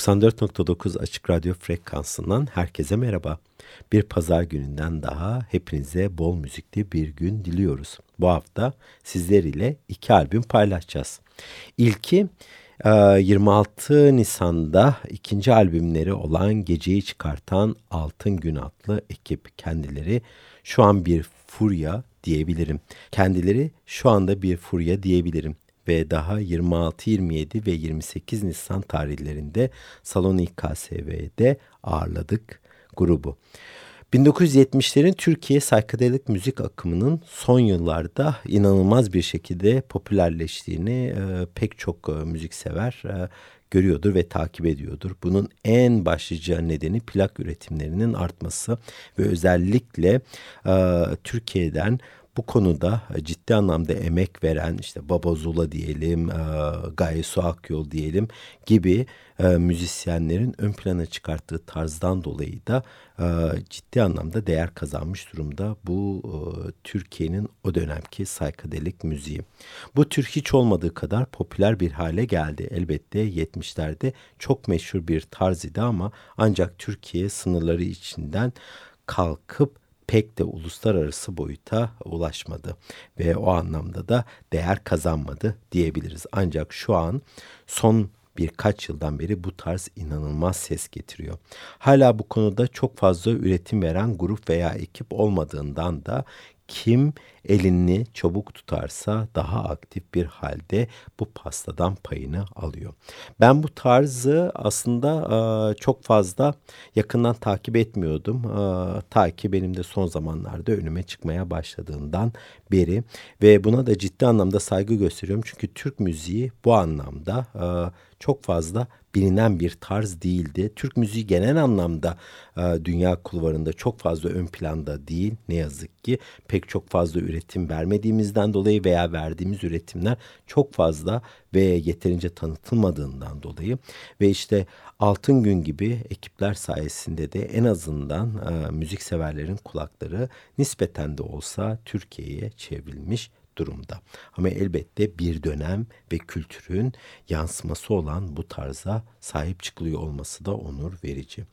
94.9 Açık Radyo frekansından herkese merhaba. Bir pazar gününden daha hepinize bol müzikli bir gün diliyoruz. Bu hafta sizler ile iki albüm paylaşacağız. İlki 26 e, Nisan'da ikinci albümleri olan Geceyi Çıkartan Altın Gün adlı ekip kendileri şu an bir furya diyebilirim. Kendileri şu anda bir furya diyebilirim ve daha 26, 27 ve 28 Nisan tarihlerinde Salon İKSV'de ağırladık grubu. 1970'lerin Türkiye saykadelik müzik akımının son yıllarda inanılmaz bir şekilde popülerleştiğini e, pek çok e, müziksever e, görüyordur ve takip ediyordur. Bunun en başlıca nedeni plak üretimlerinin artması ve özellikle e, Türkiye'den bu konuda e, ciddi anlamda emek veren işte Baba Zula diyelim, e, Gaye Su Akyol diyelim gibi e, müzisyenlerin ön plana çıkarttığı tarzdan dolayı da ciddi anlamda değer kazanmış durumda bu Türkiye'nin o dönemki saykadelik müziği. Bu tür hiç olmadığı kadar popüler bir hale geldi. Elbette 70'lerde çok meşhur bir tarz idi ama ancak Türkiye sınırları içinden kalkıp pek de uluslararası boyuta ulaşmadı ve o anlamda da değer kazanmadı diyebiliriz. Ancak şu an son birkaç yıldan beri bu tarz inanılmaz ses getiriyor. Hala bu konuda çok fazla üretim veren grup veya ekip olmadığından da kim elini çabuk tutarsa daha aktif bir halde bu pastadan payını alıyor. Ben bu tarzı aslında e, çok fazla yakından takip etmiyordum. E, ta ki benim de son zamanlarda önüme çıkmaya başladığından beri ve buna da ciddi anlamda saygı gösteriyorum. Çünkü Türk müziği bu anlamda e, çok fazla bilinen bir tarz değildi. Türk müziği genel anlamda e, dünya kulvarında çok fazla ön planda değil ne yazık ki. Pek çok fazla üretim vermediğimizden dolayı veya verdiğimiz üretimler çok fazla ve yeterince tanıtılmadığından dolayı ve işte Altın Gün gibi ekipler sayesinde de en azından e, müzik severlerin kulakları nispeten de olsa Türkiye'ye çevrilmiş durumda. Ama elbette bir dönem ve kültürün yansıması olan bu tarza sahip çıkılıyor olması da onur verici.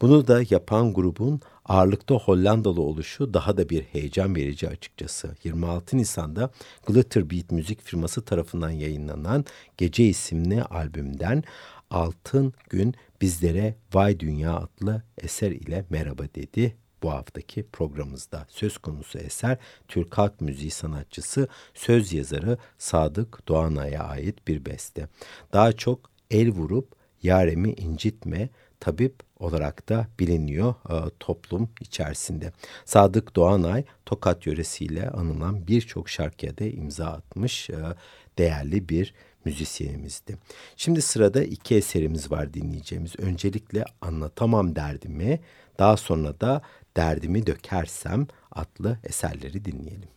Bunu da yapan grubun ağırlıkta Hollandalı oluşu daha da bir heyecan verici açıkçası. 26 Nisan'da Glitter Beat müzik firması tarafından yayınlanan Gece isimli albümden Altın Gün bizlere Vay Dünya adlı eser ile merhaba dedi bu haftaki programımızda söz konusu eser Türk halk müziği sanatçısı, söz yazarı Sadık Doğanay'a ait bir beste. Daha çok el vurup yaremi incitme, tabip olarak da biliniyor e, toplum içerisinde. Sadık Doğanay Tokat yöresiyle anılan birçok şarkıya da imza atmış e, değerli bir müzisyenimizdi. Şimdi sırada iki eserimiz var dinleyeceğimiz. Öncelikle Anlatamam Derdimi, daha sonra da Derdimi Dökersem adlı eserleri dinleyelim.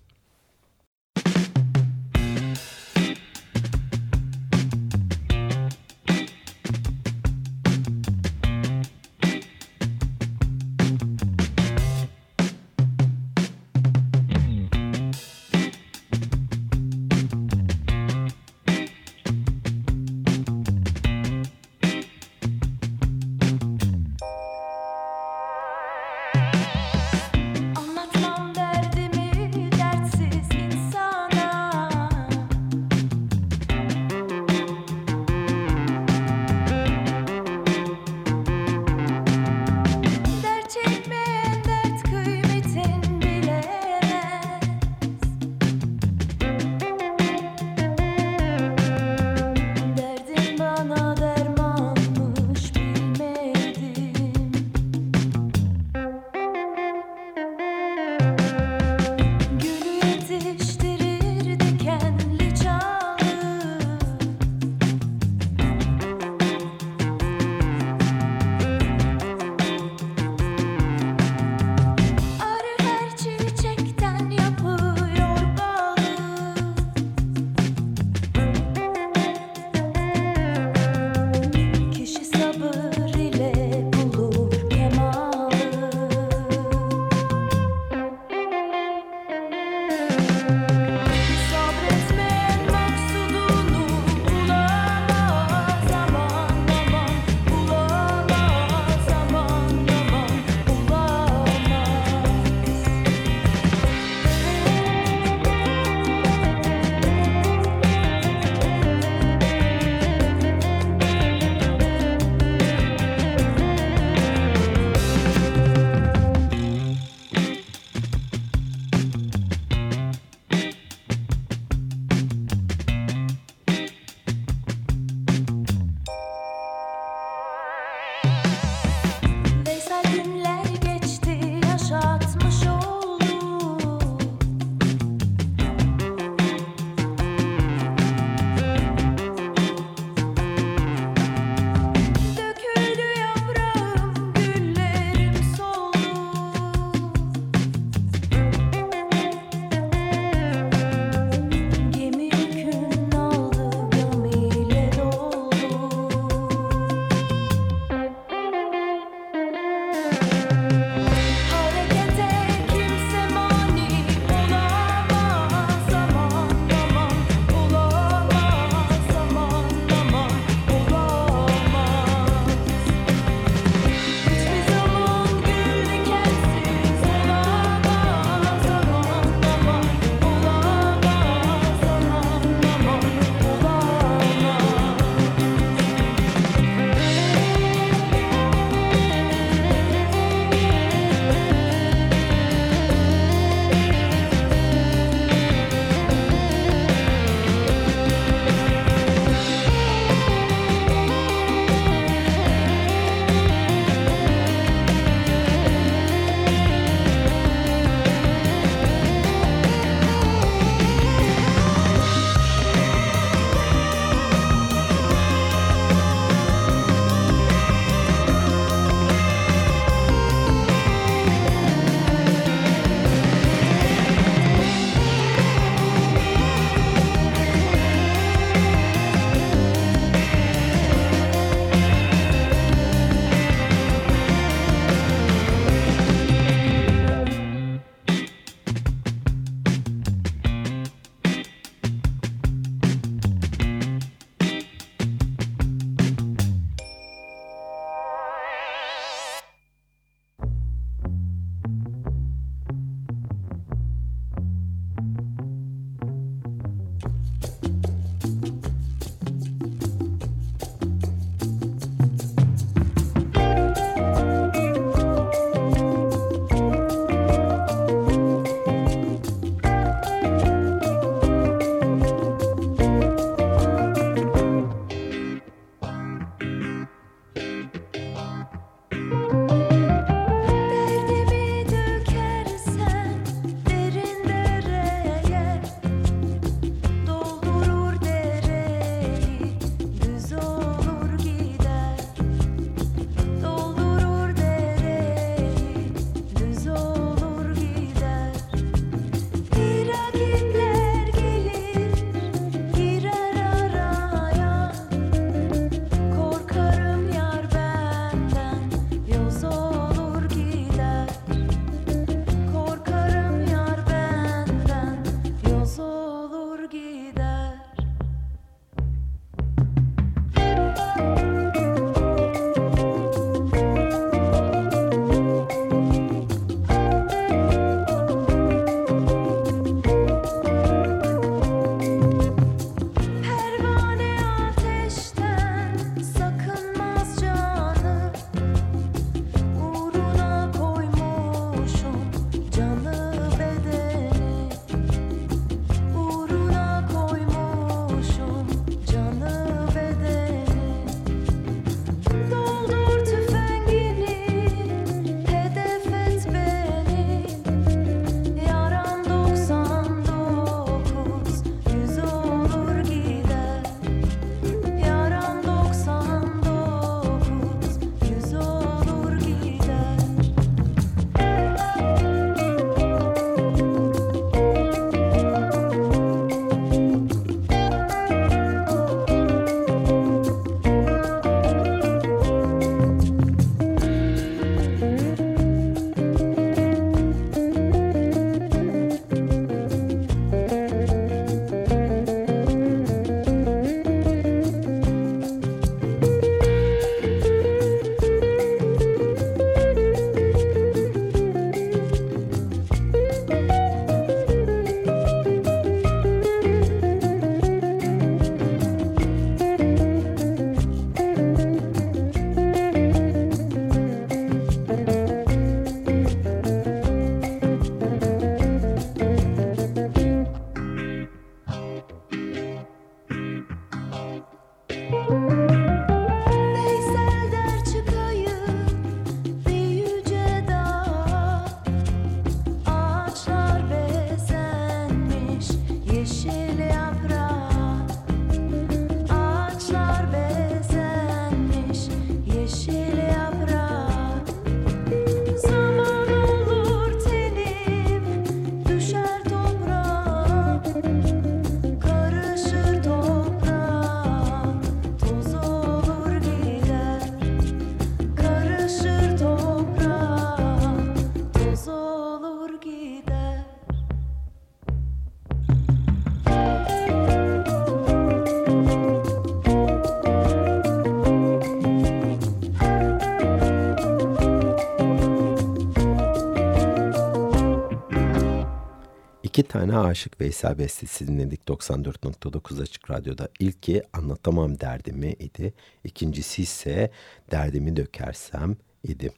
İki tane Aşık Veysel bestesi dinledik 94.9 Açık Radyo'da. İlki Anlatamam Derdimi idi. İkincisi ise Derdimi Dökersem idi.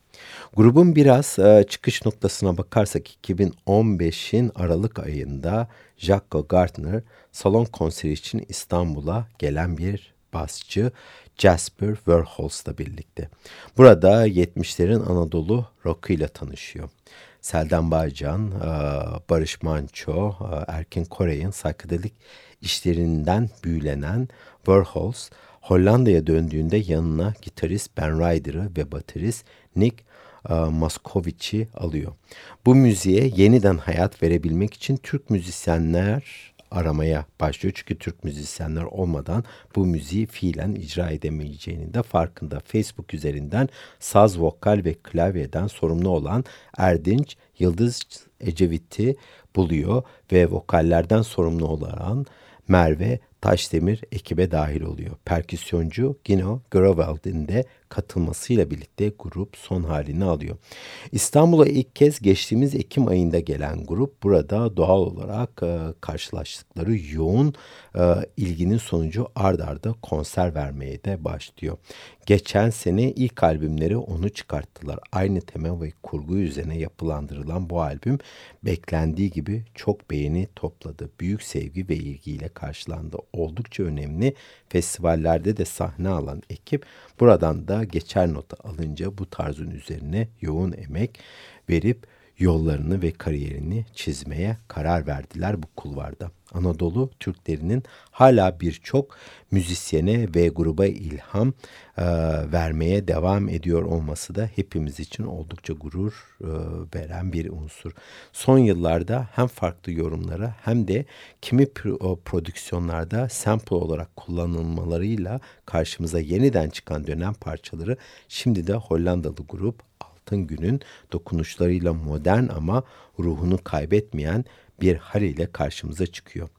Grubun biraz e, çıkış noktasına bakarsak 2015'in Aralık ayında Jaco Gardner salon konseri için İstanbul'a gelen bir basçı Jasper Verholz'la birlikte. Burada 70'lerin Anadolu rock'ıyla tanışıyor. Seldan Baycan, e, Barış Manço, e, Erkin Koray'ın saykadelik işlerinden büyülenen Verholz, Hollanda'ya döndüğünde yanına gitarist Ben Ryder'ı ve baterist Nick e, Maskovic'i alıyor. Bu müziğe yeniden hayat verebilmek için Türk müzisyenler aramaya başlıyor. Çünkü Türk müzisyenler olmadan bu müziği fiilen icra edemeyeceğinin de farkında. Facebook üzerinden saz, vokal ve klavyeden sorumlu olan Erdinç Yıldız Ecevit'i buluyor ve vokallerden sorumlu olan Merve Taşdemir ekibe dahil oluyor. Perküsyoncu Gino Groveld'in de katılmasıyla birlikte grup son halini alıyor. İstanbul'a ilk kez geçtiğimiz Ekim ayında gelen grup burada doğal olarak e, karşılaştıkları yoğun e, ilginin sonucu ard arda konser vermeye de başlıyor. Geçen sene ilk albümleri onu çıkarttılar. Aynı tema ve kurgu üzerine yapılandırılan bu albüm beklendiği gibi çok beğeni topladı. Büyük sevgi ve ilgiyle karşılandı. Oldukça önemli festivallerde de sahne alan ekip buradan da geçer nota alınca bu tarzın üzerine yoğun emek verip yollarını ve kariyerini çizmeye karar verdiler bu kulvarda. Anadolu Türklerinin hala birçok müzisyene ve gruba ilham e, vermeye devam ediyor olması da hepimiz için oldukça gurur e, veren bir unsur. Son yıllarda hem farklı yorumlara hem de kimi pro prodüksiyonlarda sample olarak kullanılmalarıyla karşımıza yeniden çıkan dönem parçaları şimdi de Hollandalı grup Altın Gün'ün dokunuşlarıyla modern ama ruhunu kaybetmeyen bir haliyle karşımıza çıkıyor.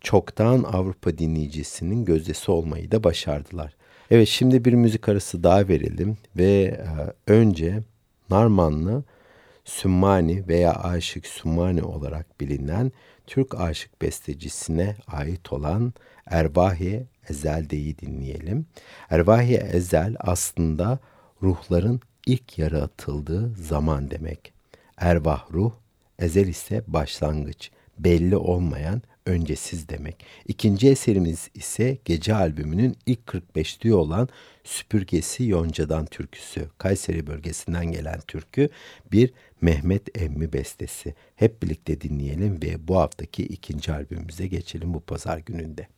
Çoktan Avrupa dinleyicisinin gözdesi olmayı da başardılar. Evet şimdi bir müzik arası daha verelim ve e, önce Narmanlı Sümmani veya Aşık Sümmani olarak bilinen Türk aşık bestecisine ait olan Ervahi Ezel'deyi dinleyelim. Ervahi Ezel aslında ruhların ilk yara atıldığı zaman demek. Ervah ruh, ezel ise başlangıç, belli olmayan, öncesiz demek. İkinci eserimiz ise gece albümünün ilk 45'liği olan Süpürgesi Yonca'dan türküsü. Kayseri bölgesinden gelen türkü bir Mehmet Emmi bestesi. Hep birlikte dinleyelim ve bu haftaki ikinci albümümüze geçelim bu pazar gününde.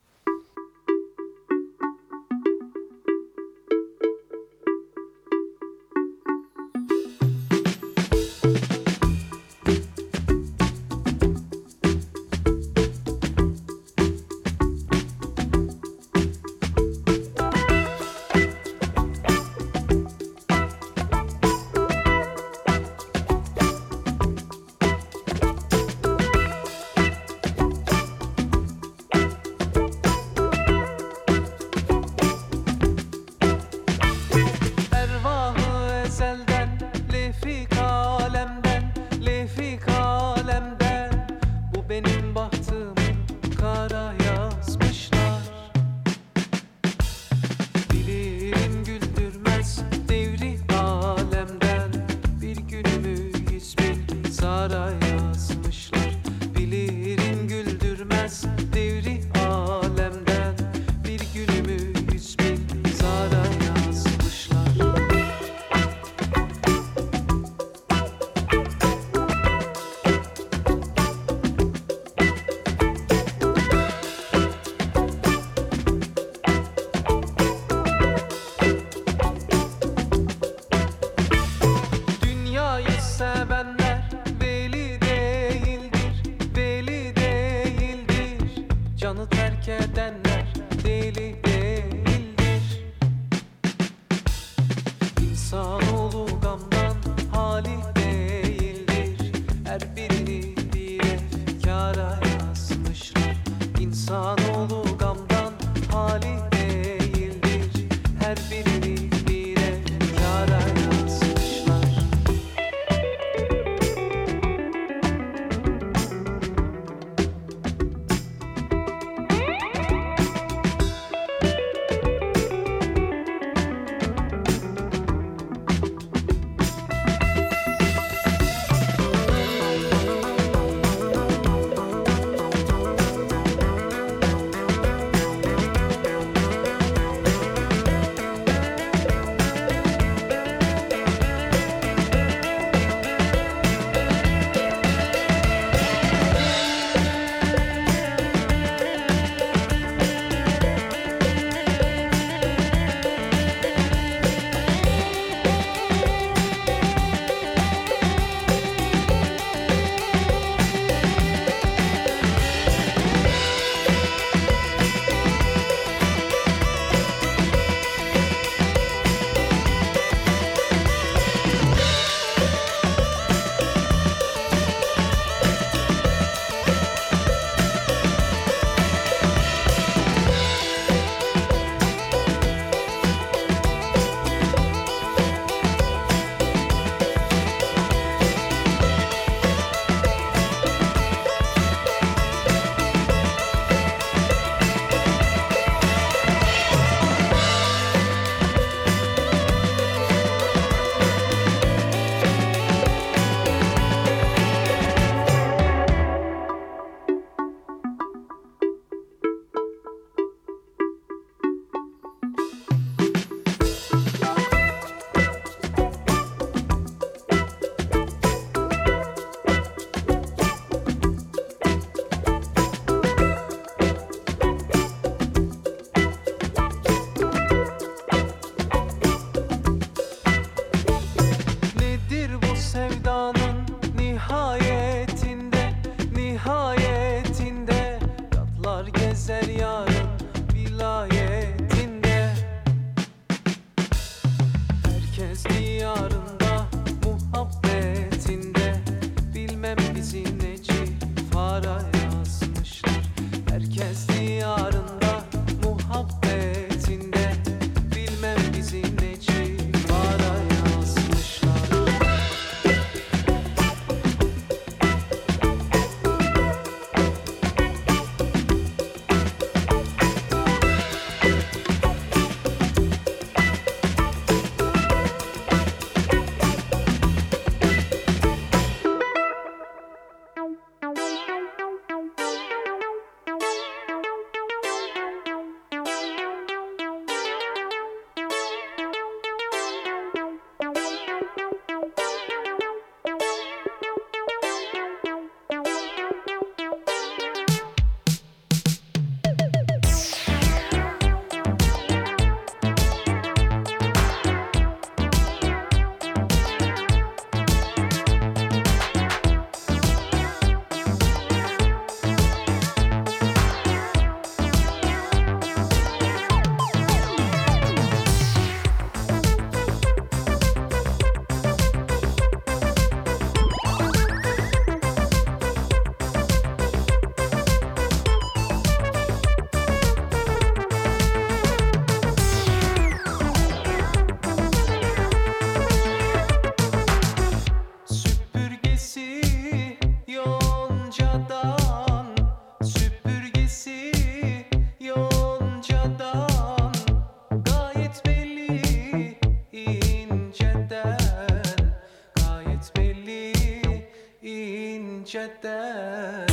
That.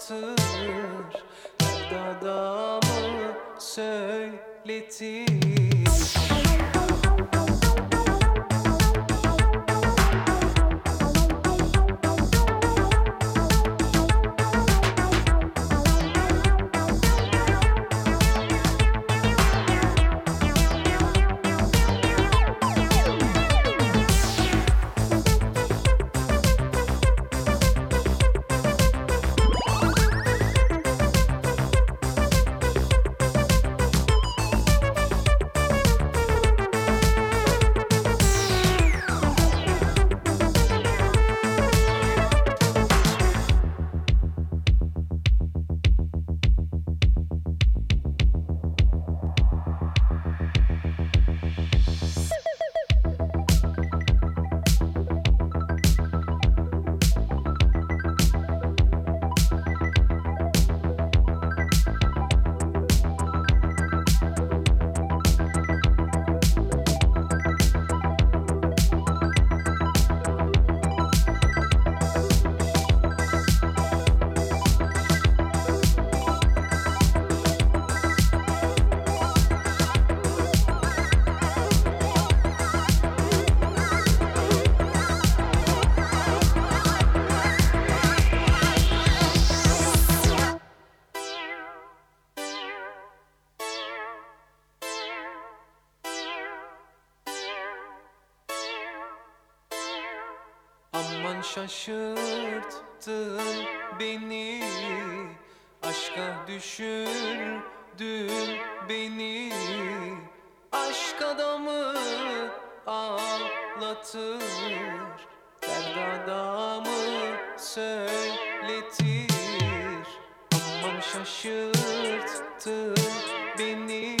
Şaşırttın Aşka düşürdün beni. Aşk adamı ağlatır Derd adamı söyletir. Aman şaşırttın beni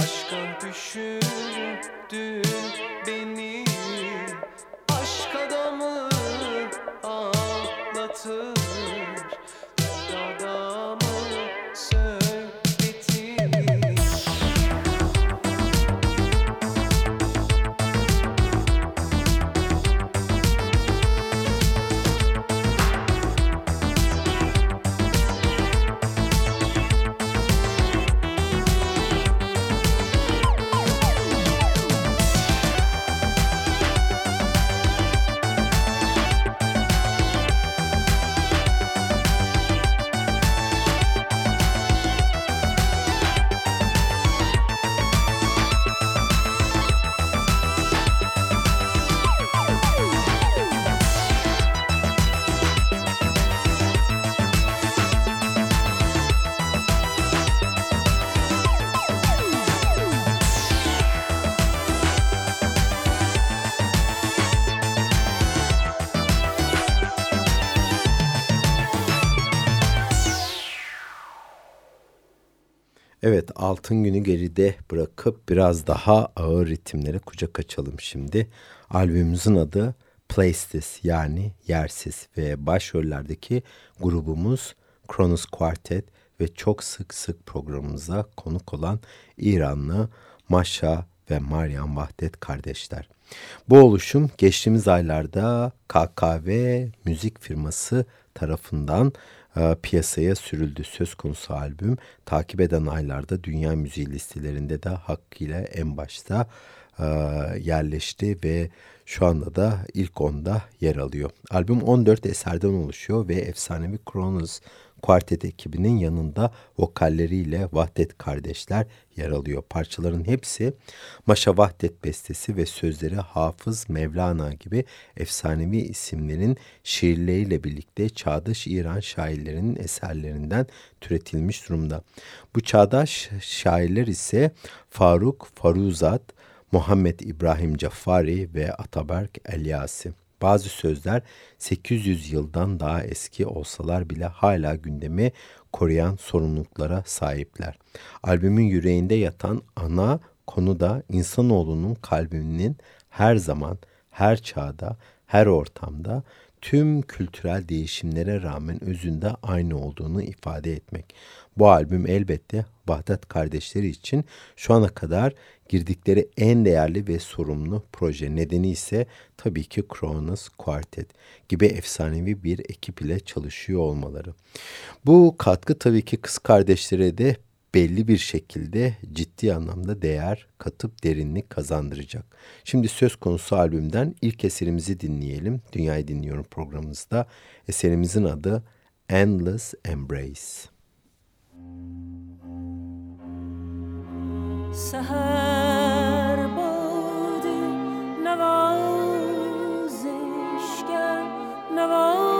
Aşka düşürdün altın günü geride bırakıp biraz daha ağır ritimlere kucak açalım şimdi. Albümümüzün adı Placeless yani yersiz ve başrollerdeki grubumuz Kronos Quartet ve çok sık sık programımıza konuk olan İranlı Maşa ve Maryam Vahdet kardeşler. Bu oluşum geçtiğimiz aylarda KKV müzik firması tarafından e, piyasaya sürüldü. Söz konusu albüm takip eden aylarda dünya müziği listelerinde de hakkıyla en başta e, yerleşti ve şu anda da ilk onda yer alıyor. Albüm 14 eserden oluşuyor ve efsanevi Kronos kuartet ekibinin yanında vokalleriyle Vahdet kardeşler yer alıyor. Parçaların hepsi Maşa Vahdet bestesi ve sözleri Hafız Mevlana gibi efsanevi isimlerin şiirleriyle birlikte çağdaş İran şairlerinin eserlerinden türetilmiş durumda. Bu çağdaş şairler ise Faruk Faruzat, Muhammed İbrahim Caffari ve Ataberk Elyasi. Bazı sözler 800 yıldan daha eski olsalar bile hala gündemi koruyan sorumluluklara sahipler. Albümün yüreğinde yatan ana konu da insanoğlunun kalbinin her zaman, her çağda, her ortamda tüm kültürel değişimlere rağmen özünde aynı olduğunu ifade etmek. Bu albüm elbette Vahdet kardeşleri için şu ana kadar girdikleri en değerli ve sorumlu proje. Nedeni ise tabii ki Kronos Quartet gibi efsanevi bir ekip ile çalışıyor olmaları. Bu katkı tabii ki kız kardeşlere de belli bir şekilde ciddi anlamda değer katıp derinlik kazandıracak. Şimdi söz konusu albümden ilk eserimizi dinleyelim. Dünyayı Dinliyorum programımızda. Eserimizin adı Endless Embrace. سهر باد نوازشگر نوایی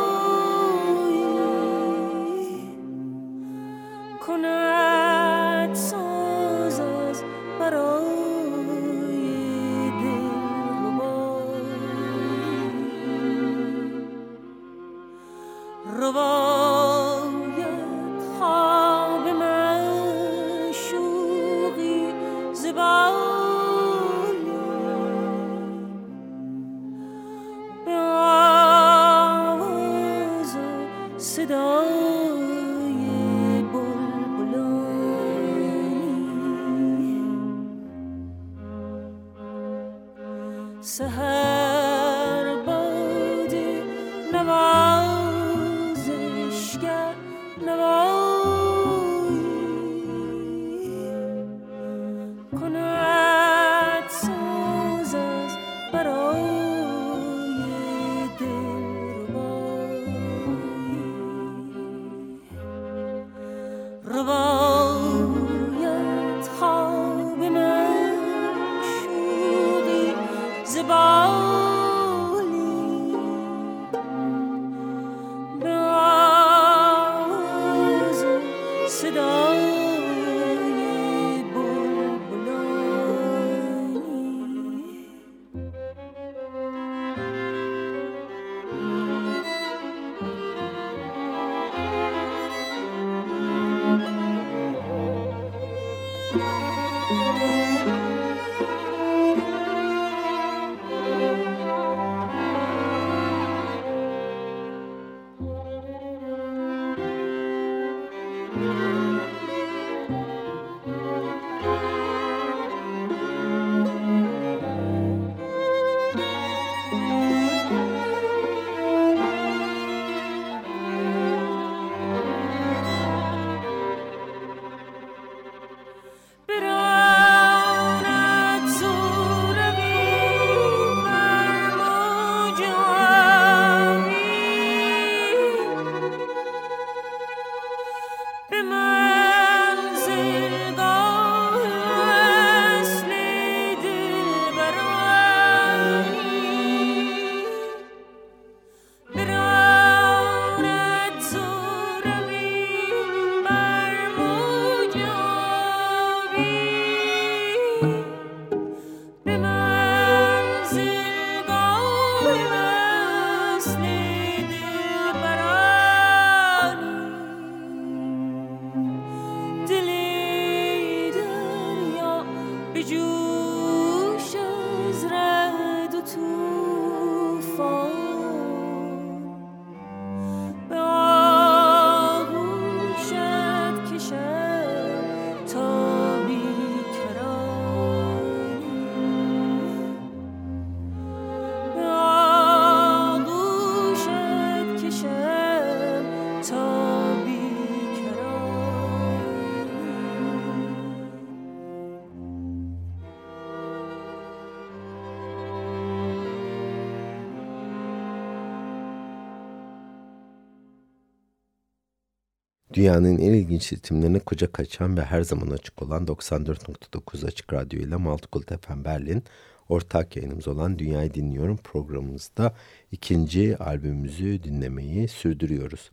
Dünyanın en ilginç ritimlerine kucak açan ve her zaman açık olan 94.9 Açık Radyo ile Multicult FM Berlin ortak yayınımız olan Dünyayı Dinliyorum programımızda ikinci albümümüzü dinlemeyi sürdürüyoruz.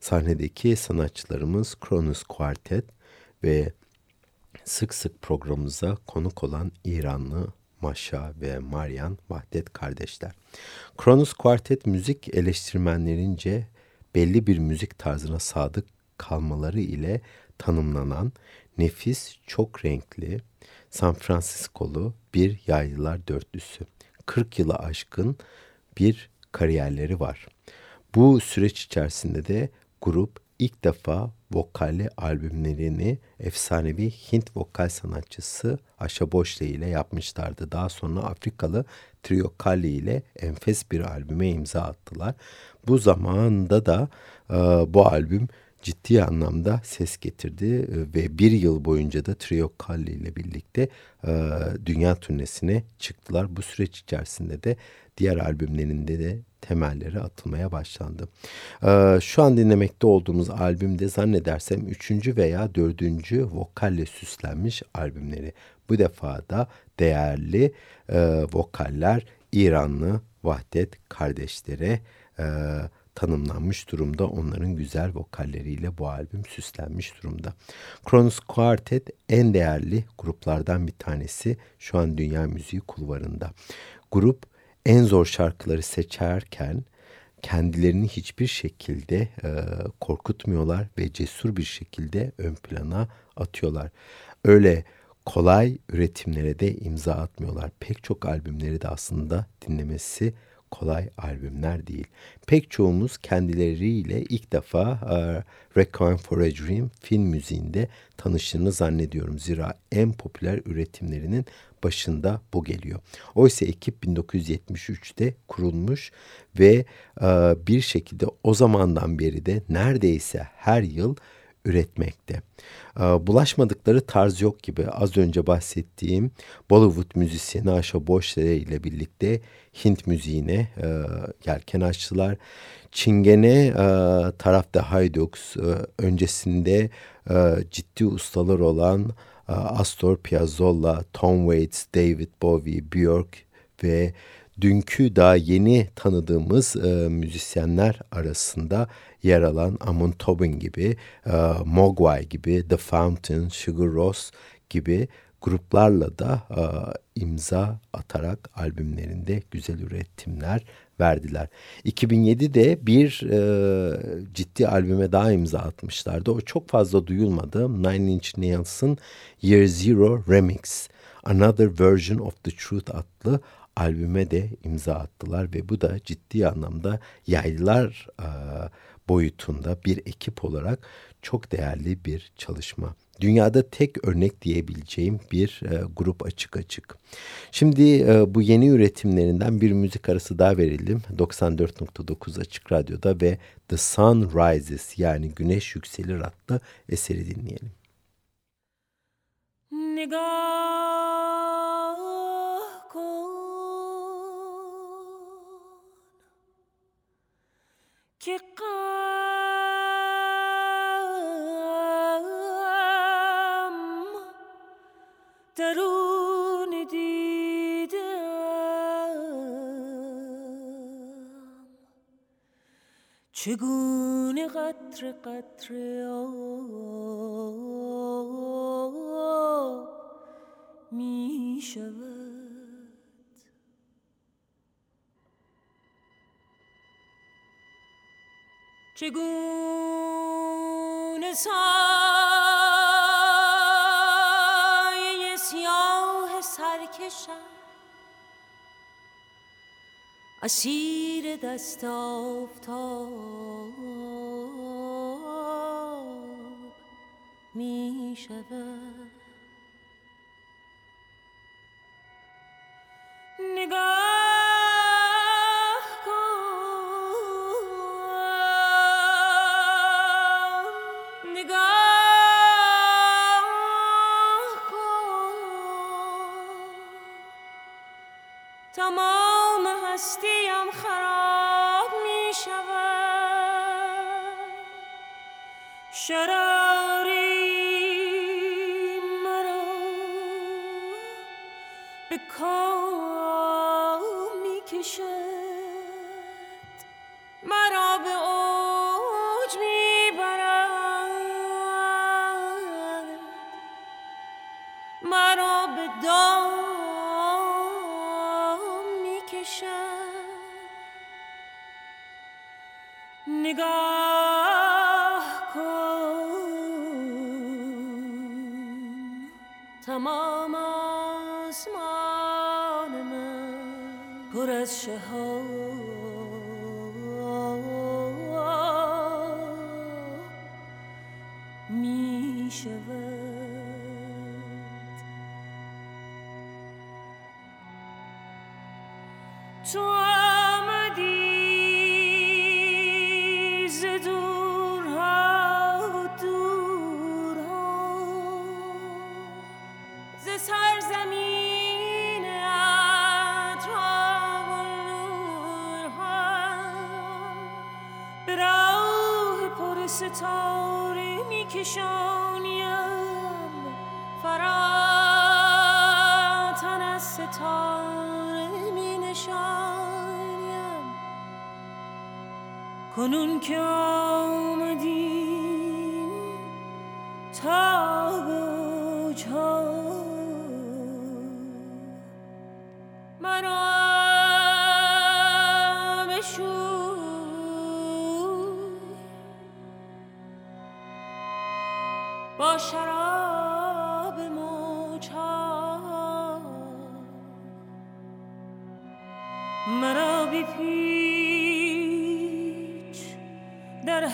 Sahnedeki sanatçılarımız Kronos Quartet ve sık sık programımıza konuk olan İranlı Maşa ve Marian Vahdet kardeşler. Kronos Quartet müzik eleştirmenlerince belli bir müzik tarzına sadık kalmaları ile tanımlanan nefis, çok renkli, San Francisco'lu bir yaylılar dörtlüsü. 40 yılı aşkın bir kariyerleri var. Bu süreç içerisinde de grup ilk defa vokalli albümlerini efsanevi Hint vokal sanatçısı Asha Boşle ile yapmışlardı. Daha sonra Afrikalı Trio Kali ile enfes bir albüme imza attılar. Bu zamanda da e, bu albüm ciddi anlamda ses getirdi e, ve bir yıl boyunca da Trio Kalli ile birlikte e, dünya turnesine çıktılar. Bu süreç içerisinde de diğer albümlerinde de temelleri atılmaya başlandı. E, şu an dinlemekte olduğumuz albümde zannedersem üçüncü veya dördüncü vokalle süslenmiş albümleri. Bu defa da değerli vokaller İranlı Vahdet kardeşlere e, tanımlanmış durumda. Onların güzel vokalleriyle bu albüm süslenmiş durumda. Kronos Quartet en değerli gruplardan bir tanesi şu an dünya müziği kulvarında. Grup en zor şarkıları seçerken kendilerini hiçbir şekilde e, korkutmuyorlar ve cesur bir şekilde ön plana atıyorlar. Öyle kolay üretimlere de imza atmıyorlar. Pek çok albümleri de aslında dinlemesi kolay albümler değil. Pek çoğumuz kendileriyle ilk defa uh, Requiem for a Dream film müziğinde tanıştığını zannediyorum. Zira en popüler üretimlerinin başında bu geliyor. Oysa ekip 1973'te kurulmuş ve uh, bir şekilde o zamandan beri de neredeyse her yıl üretmekte. Ee, bulaşmadıkları tarz yok gibi az önce bahsettiğim Bollywood müzisyeni Asha Bhosle ile birlikte Hint müziğine e, yelken açtılar. Çingene e, tarafta Haydux, e, öncesinde ciddi ustalar olan Astor Piazzolla, Tom Waits, David Bowie, Björk ve dünkü daha yeni tanıdığımız e, müzisyenler arasında yer alan Amon Tobin gibi, e, Mogwai gibi, The Fountain, Sugar Ross gibi gruplarla da e, imza atarak albümlerinde güzel üretimler verdiler. 2007'de bir e, ciddi albüme daha imza atmışlardı. O çok fazla duyulmadı. Nine Inch Nails'ın Year Zero Remix, Another Version of the Truth adlı albüme de imza attılar ve bu da ciddi anlamda yaylılar e, boyutunda bir ekip olarak çok değerli bir çalışma. Dünyada tek örnek diyebileceğim bir e, grup açık açık. Şimdi e, bu yeni üretimlerinden bir müzik arası daha verelim. 94.9 Açık Radyo'da ve The Sun Rises yani Güneş Yükselir adlı eseri dinleyelim. Nigar که درون دیدم چگونه قطر قطر آب می شود چگونه باشم اسیر دست آفتاب می شود نگاه شراری مرا به کام می‌کشد. مرا به اوج می‌برد. مرا به دام می‌کشد. نگاه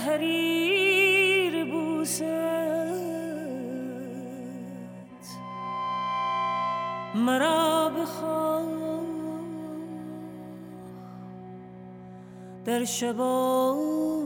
حریر بوست. مرا بخواه در شبان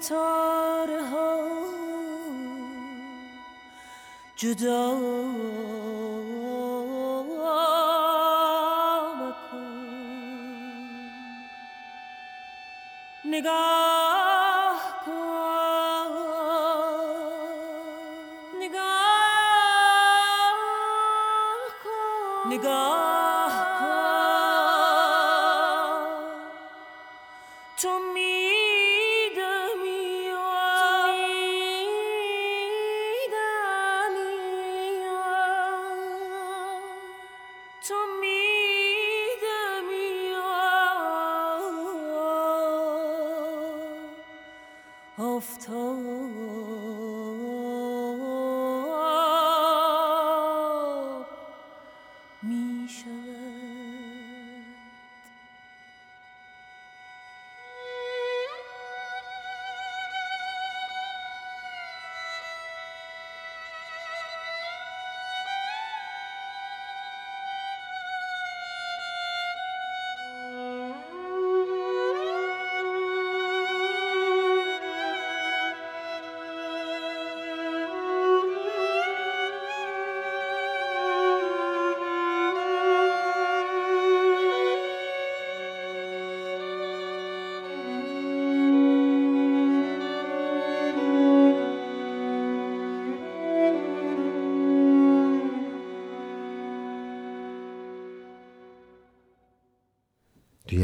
ستاره ها جدا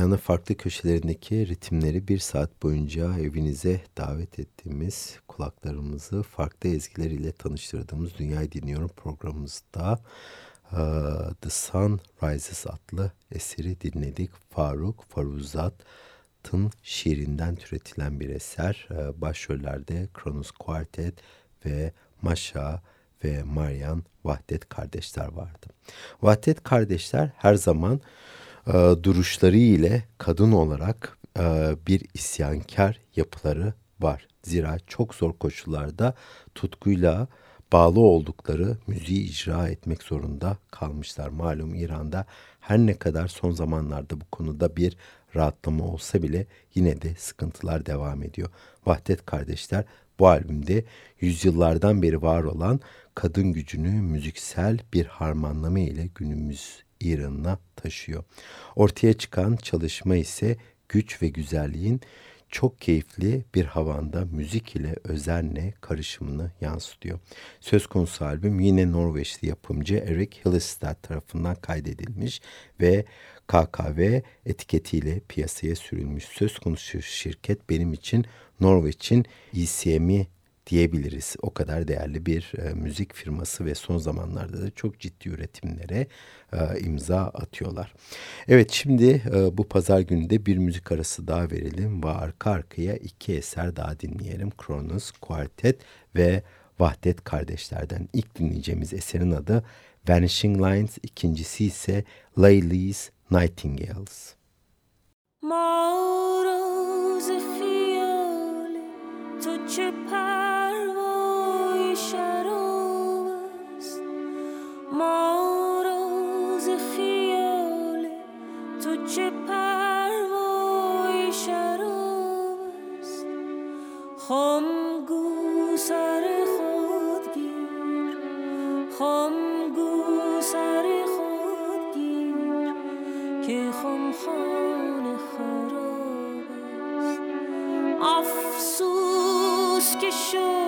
Dünyanın farklı köşelerindeki ritimleri bir saat boyunca evinize davet ettiğimiz kulaklarımızı farklı ezgiler ile tanıştırdığımız Dünyayı Dinliyorum programımızda The Sun Rises adlı eseri dinledik. Faruk Faruzat'ın şiirinden türetilen bir eser. Başrollerde Kronos Quartet ve Maşa ve Marian Vahdet kardeşler vardı. Vahdet kardeşler her zaman duruşları ile kadın olarak e, bir isyankar yapıları var. Zira çok zor koşullarda tutkuyla bağlı oldukları müziği icra etmek zorunda kalmışlar. Malum İran'da her ne kadar son zamanlarda bu konuda bir rahatlama olsa bile yine de sıkıntılar devam ediyor. Vahdet kardeşler bu albümde yüzyıllardan beri var olan kadın gücünü müziksel bir harmanlama ile günümüz İran'ına taşıyor. Ortaya çıkan çalışma ise güç ve güzelliğin çok keyifli bir havanda müzik ile özenle karışımını yansıtıyor. Söz konusu albüm yine Norveçli yapımcı Erik Hillestad tarafından kaydedilmiş ve KKV etiketiyle piyasaya sürülmüş. Söz konusu şirket benim için Norveç'in ECM'i diyebiliriz. O kadar değerli bir e, müzik firması ve son zamanlarda da çok ciddi üretimlere e, imza atıyorlar. Evet şimdi e, bu pazar gününde bir müzik arası daha verelim ve arka arkaya iki eser daha dinleyelim. Kronos Quartet ve Vahdet Kardeşler'den ilk dinleyeceğimiz eserin adı Vanishing Lines, ikincisi ise Layli's Nightingales. Mauros fiole, tu چه پروای شراست خم گو سر خود گیر خم گو سر خود گیر که خم خانه خراب است. افسوس که شد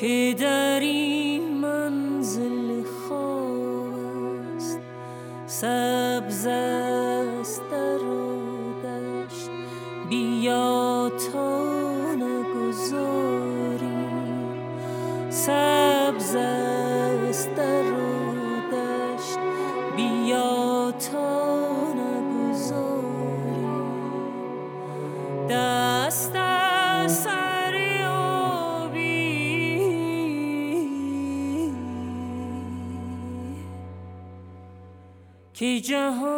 که در این منزل خواب است. سبز जहाँ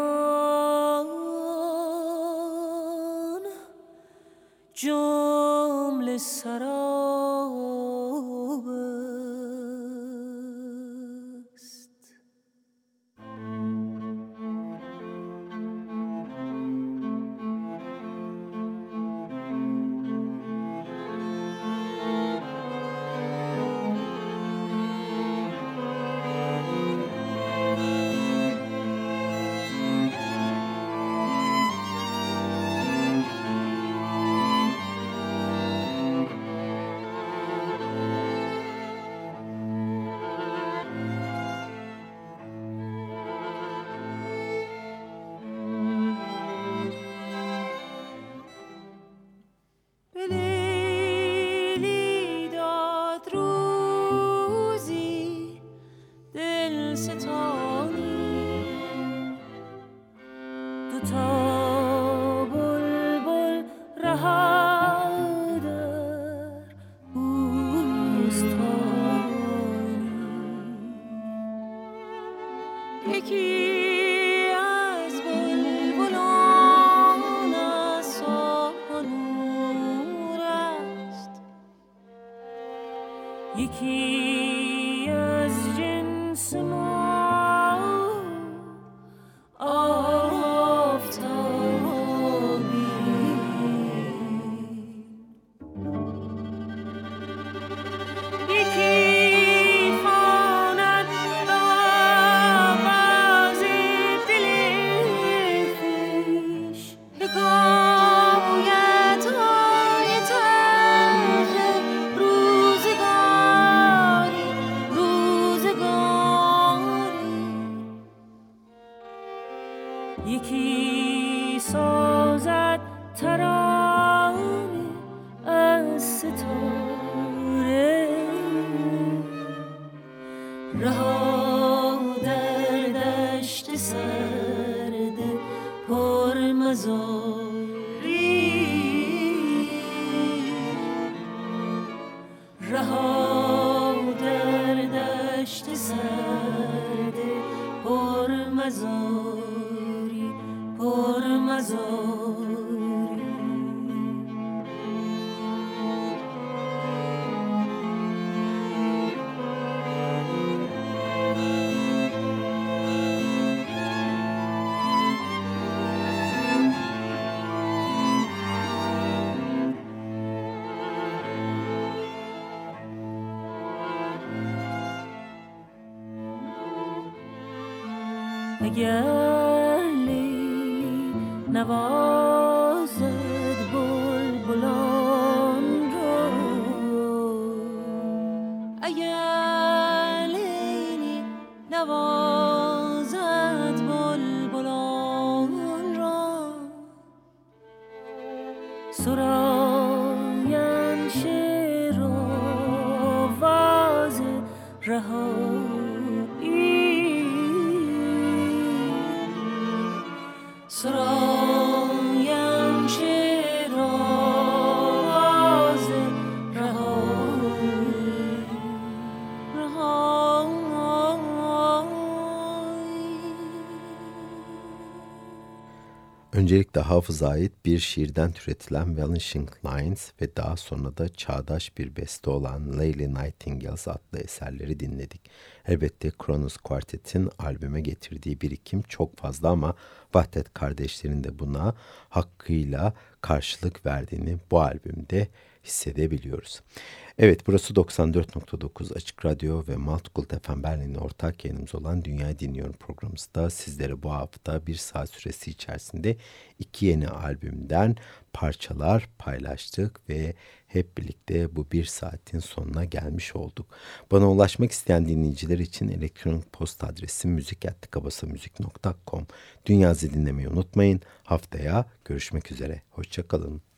اگر لیلی Öncelikle hafıza ait bir şiirden türetilen Vanishing Lines ve daha sonra da çağdaş bir beste olan Lady Nightingales adlı eserleri dinledik. Elbette Kronos Quartet'in albüme getirdiği birikim çok fazla ama Vahdet kardeşlerin de buna hakkıyla karşılık verdiğini bu albümde hissedebiliyoruz. Evet burası 94.9 Açık Radyo ve Multicult FM Berlin'in ortak yayınımız olan Dünya Dinliyorum programımızda sizlere bu hafta bir saat süresi içerisinde iki yeni albümden parçalar paylaştık ve hep birlikte bu bir saatin sonuna gelmiş olduk. Bana ulaşmak isteyen dinleyiciler için elektronik posta adresi müzik.kabasamüzik.com Dünyazı dinlemeyi unutmayın. Haftaya görüşmek üzere. Hoşçakalın.